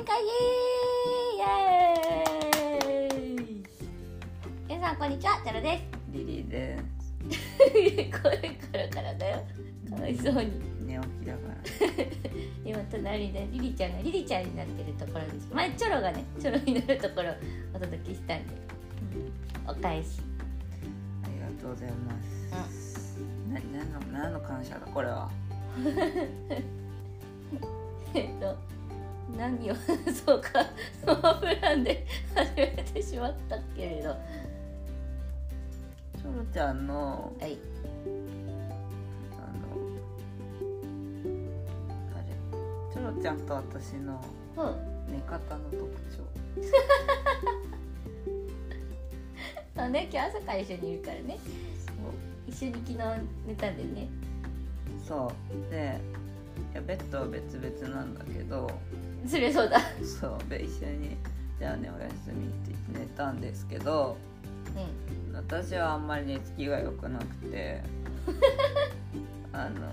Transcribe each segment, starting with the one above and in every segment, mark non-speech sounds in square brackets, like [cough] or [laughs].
全会議イエーイ皆さんこんにちはチャロでリリーです。す [laughs] これからからだよかわいそうに。寝起きだから。[laughs] 今隣でリリちゃんがリリちゃんになってるところです。前チョロがねチョロになるところをお届けしたんで。お返し。ありがとうございます、な何の何の感謝だこれは。[laughs] えっと何を [laughs] そうかそのプランで始めてしまったけれど。はチョロちゃんのい。あのあれチョロちゃんと私のうん。寝方の特徴。[laughs] そうね今日朝から一緒にいるからね。一緒に昨日寝たんでね。そうそう。でいやベッドは別々なんだけどそれそうだ。そうで一緒にじゃあねおやすみって言って寝たんですけどう私はあんまり寝つきが良くなくて [laughs] あの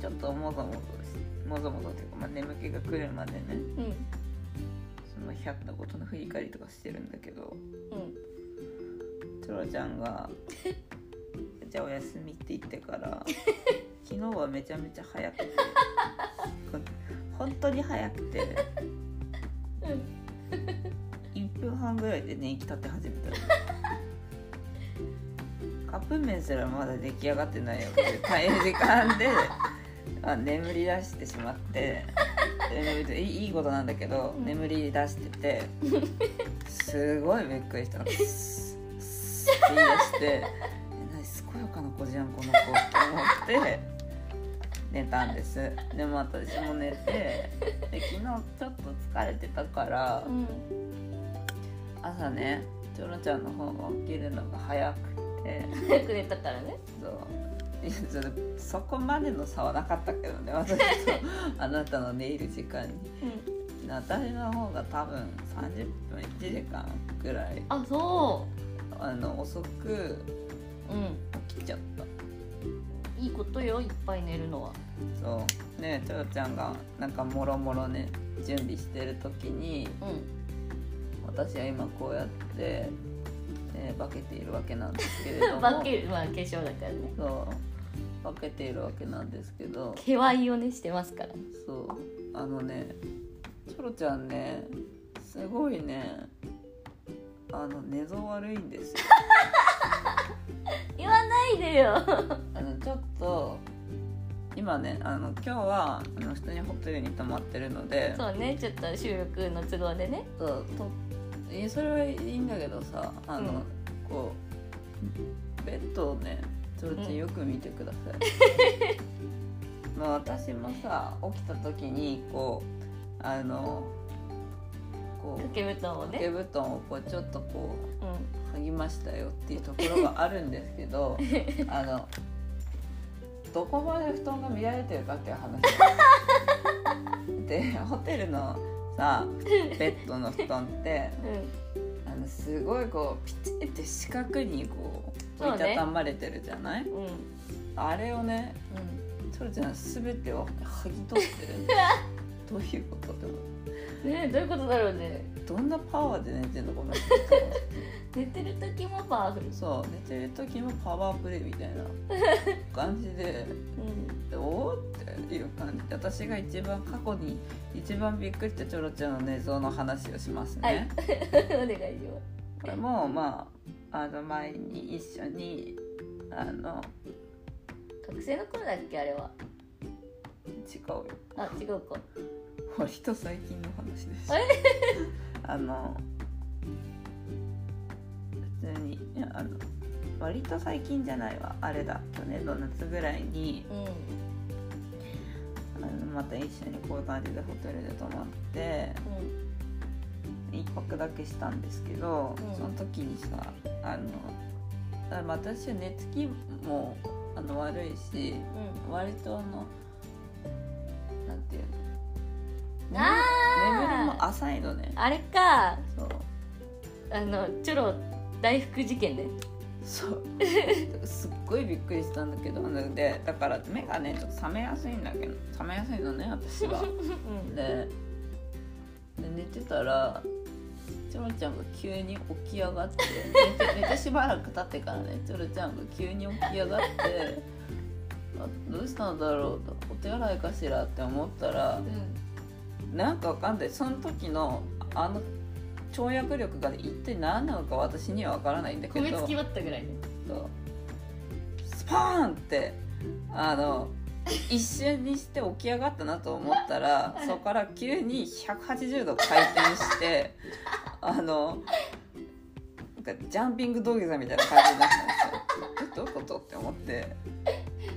ちょっともぞもぞしもぞもぞっていうか、まあ、眠気が来るまでねんうん。その100のことの振り返りとかしてるんだけどうん。チョロちゃんが「[laughs] じゃあおやすみ」って言ってから [laughs] 昨日はめちゃめちゃ早く本当に早くて。1分半ぐらいで寝息立って始めた。のカップ麺すらまだ出来上がってないよっていう時間であ眠り出してしまって眠りいいことなんだけど、うん。眠り出しててすごいびっくりした。のスッスッって言い出してえ何健やかな子じゃんこの子って思って寝たんです。でも私も寝てで昨日ちょっと疲れてたからうん。朝ねチョロちゃんの方が起きるのが早くて。早く寝たからね。そう。そこまでの差はなかったけどね私と [laughs] あなたの寝入る時間に。うん。私の方が多分30分1時間ぐらい。あそあの遅く起きちゃったいいことよいっぱい寝るのは。そう。ねチョロちゃんがなんかもろもろね準備してる時にうん。私は今こうやって、ね、化けているわけなんですけれども。[laughs] 化けるまあ化粧だからね。そう。化けているわけなんですけど。毛わいをねしてますから。そう。あのねチョロちゃんねすごいねあの寝相悪いんですよ。[laughs] 言わないでよ今ねあの今日はあの普通にホテルに泊まってるのでそうねちょっと収録の都合でね。そうとえそれはいいんだけどさあの、うん。こうベッドをねちょろちゃんよく見てください、[laughs] まあ私もさ起きた時にこうあのこう掛け布団を掛けね布団をこうちょっとこうん。う剥ぎましたよっていうところがあるんですけど [laughs] あのどこまで布団が乱れてるかっていう話。[laughs] でホテルのさベッドの布団ってあのすごいこうピチって四角にこうそうね。折りたたまれてるじゃない、うん。うんあれをねうん。チョロちゃん全てを剥ぎ取ってる。[laughs] どういうことって思うねどういうことだろうね。どんなパワーで寝てんのこの人。[laughs] 寝てる時もパワフル。そう寝てる時もパワープレイみたいな [laughs] 感じで。うん。でおーっていう感じ。私が一番過去に一番びっくりしたチョロちゃんの寝相の話をしますね、はい。[laughs] お願いしこれもまああの前に一緒にあのます学生の頃だっけあれは。違うよ。あ違うか割と最近の話ですあれあの普通にいやあの割と最近じゃないわあれだ去年の夏ぐらいにうん。あのまた一緒にこういう感じでホテルで泊まってうん一泊だけしたんですけど、うん。その時にさあの私は寝つきもあの悪いしうん。割とあの眠りも浅いのね。あれか。そう。あのチョロ大福事件ね。そう。すっごいびっくりしたんだけど。でだから目がねちょっと覚めやすいんだけど。覚めやすいのね私は。うん。でで寝てたらチョロちゃんが急に起き上がって寝て寝てしばらく経ってからねチョロちゃんが急に起き上がってあどうしたんだろうとお手洗いかしらって思ったらうんなんかわかんない。その時のあの跳躍力が一体何なのか私にはわからないんだけど。米つき割ったぐらいね。そう。スパーンってあの一瞬にして起き上がったなと思ったらそこから急に180度回転して [laughs] あのなんかジャンピング土下座みたいな感じになったんですよ。えどういうこと？って思って。で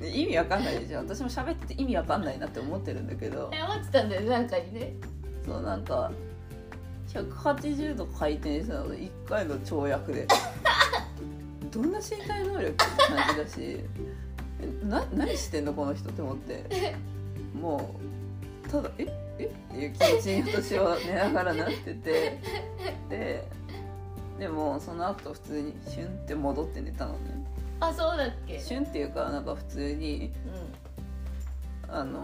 意味わかんないでしょ。私も喋ってて意味わかんないなって思ってるんだけど。え思ってたんだよなんかにね。そうなんか180度回転したの1回の跳躍で。[laughs] どんな身体能力って感じだし。えな何してんのこの人って思って。もうただええ？っていう気持ちに私は寝ながらなってて。ででもその後普通にシュンって戻って寝たのねあそうだっけ？シュンっていうかなんか普通にうあの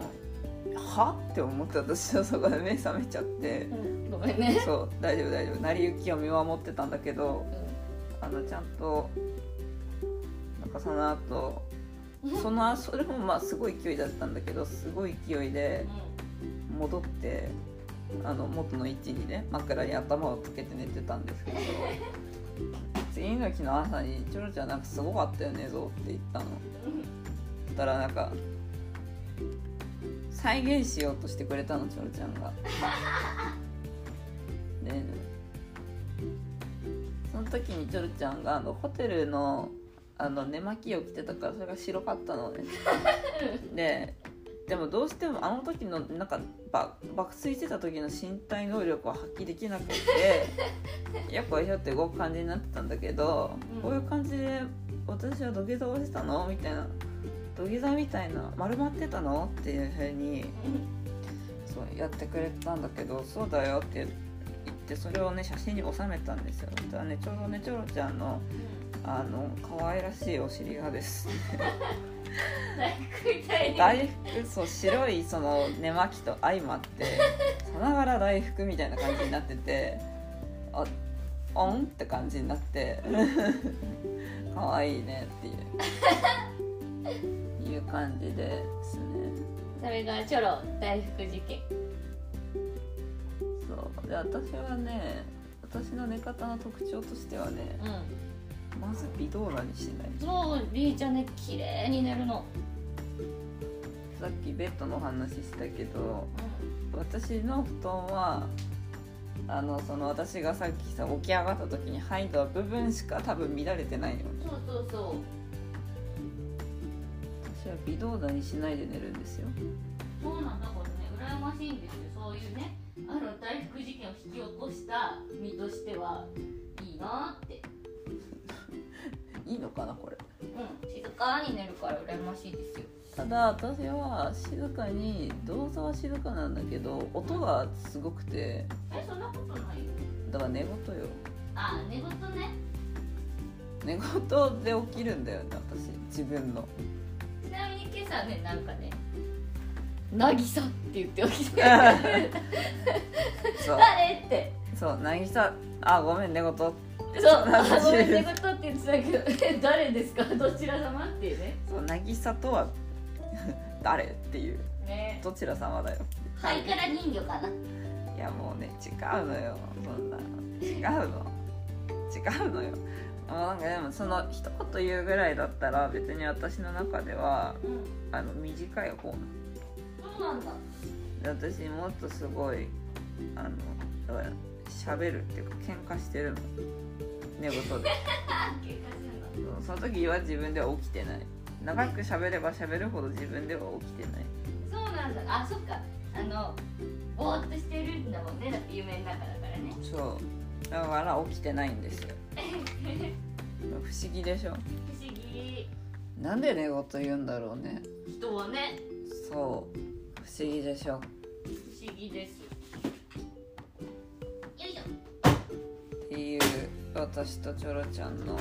は？って思って私はそこで目覚めちゃって。ん、うん、ごめんね。そう大丈夫大丈夫。成り行きを見守ってたんだけどうあのちゃんとなんかその後ん。そのそれもまあすごい勢いだったんだけどすごい勢いで戻ってあの元の位置にね枕に頭をつけて寝てたんですけど [laughs] 次の日の朝に「チョロちゃんなんかすごかったよねぞ」って言ったのそしたらなんか再現しようとしてくれたのチョロちゃんが。でその時にチョロちゃんがあのホテルのあの寝巻きを着てたからそれが白かったのね。ででもどうしてもあの時のなんかば爆睡してた時の身体能力は発揮できなくて [laughs] よっこいしょって動く感じになってたんだけど、うん。こういう感じで私は土下座をしてたのみたいな土下座みたいな丸まってたのっていうふうにそうやってくれたんだけどそうだよって言ってそれをね写真に収めたんですよ。そしたらねちょうどねチョロちゃんのあの可愛らしいお尻がですね [laughs] 大福みたいに。大福そう白いその寝巻きと相まってさながら大福みたいな感じになっててあオンって感じになって [laughs] 可愛いねっていういう感じですね。それがチョロ大福事件。そう。で私はね私の寝方の特徴としてはねうまず微動だにしない。んそうりーちゃんね綺麗に寝るの。さっきベッドの話したけど私の布団はあのその私がさっきさ起き上がった時に入った部分しか多分乱れてないよね。そうそうそう。私は微動だにしないで寝るんですよ。そうなんだこれね。羨ましいんですよ。そういうねあの大福事件を引き起こした身としては。いいなっていいのかなこれ。うん静かに寝るから羨ましいですよ。ただ私は静かに動作は静かなんだけど音がすごくて。えそんなことないよ。だから寝言よ。あ寝言ね。寝言で起きるんだよね私。自分の。ちなみに今朝ねなんかね「渚」って言って起きて。[laughs] そう。誰？って。そう渚あごめん寝言そうあごめん寝言って言ってたけどえ [laughs] 誰ですか？どちら様っていう。ねそう渚とは [laughs] 誰っていう。ね。どちら様だよ。ハイカラ人魚かな。い。やもうね違うのよ。そんな違うの。違うのよ。あなんかでもその一言言うぐらいだったら別に私の中ではうん。あの短い方そうなんだ。で私もっとすごいあのだから喋るっていうか喧嘩してるの。[laughs] 寝言で。その時は自分では起きてない。長く喋れば喋るほど自分では起きてない。そうなんだ。あそっか。あのぼーっとしてるんだもんね。だって夢の中だからね。そう。だから起きてないんですよ。[laughs] 不思議でしょ？不思議。なんで寝言言うんだろうね。人はね。そう。不思議でしょ。不思議です私とチョロちゃんの、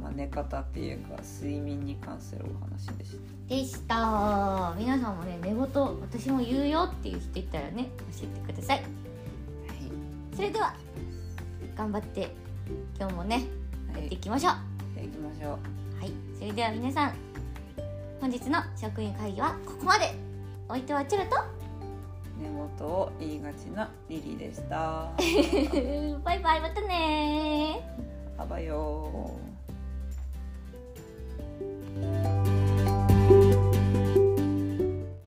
まあ、寝方っていうか睡眠に関するお話でした。でした。皆さんもね寝言私も言うよっていう人いたらね教えてください、はい、それでは頑張って今日もね、はい、やっていきましょう、やっていきましょう。はい。それでは皆さん本日の職員会議はここまで。お相手はチょルと寝言を言いがちなリリでした。[laughs] バイバイまたねあばよ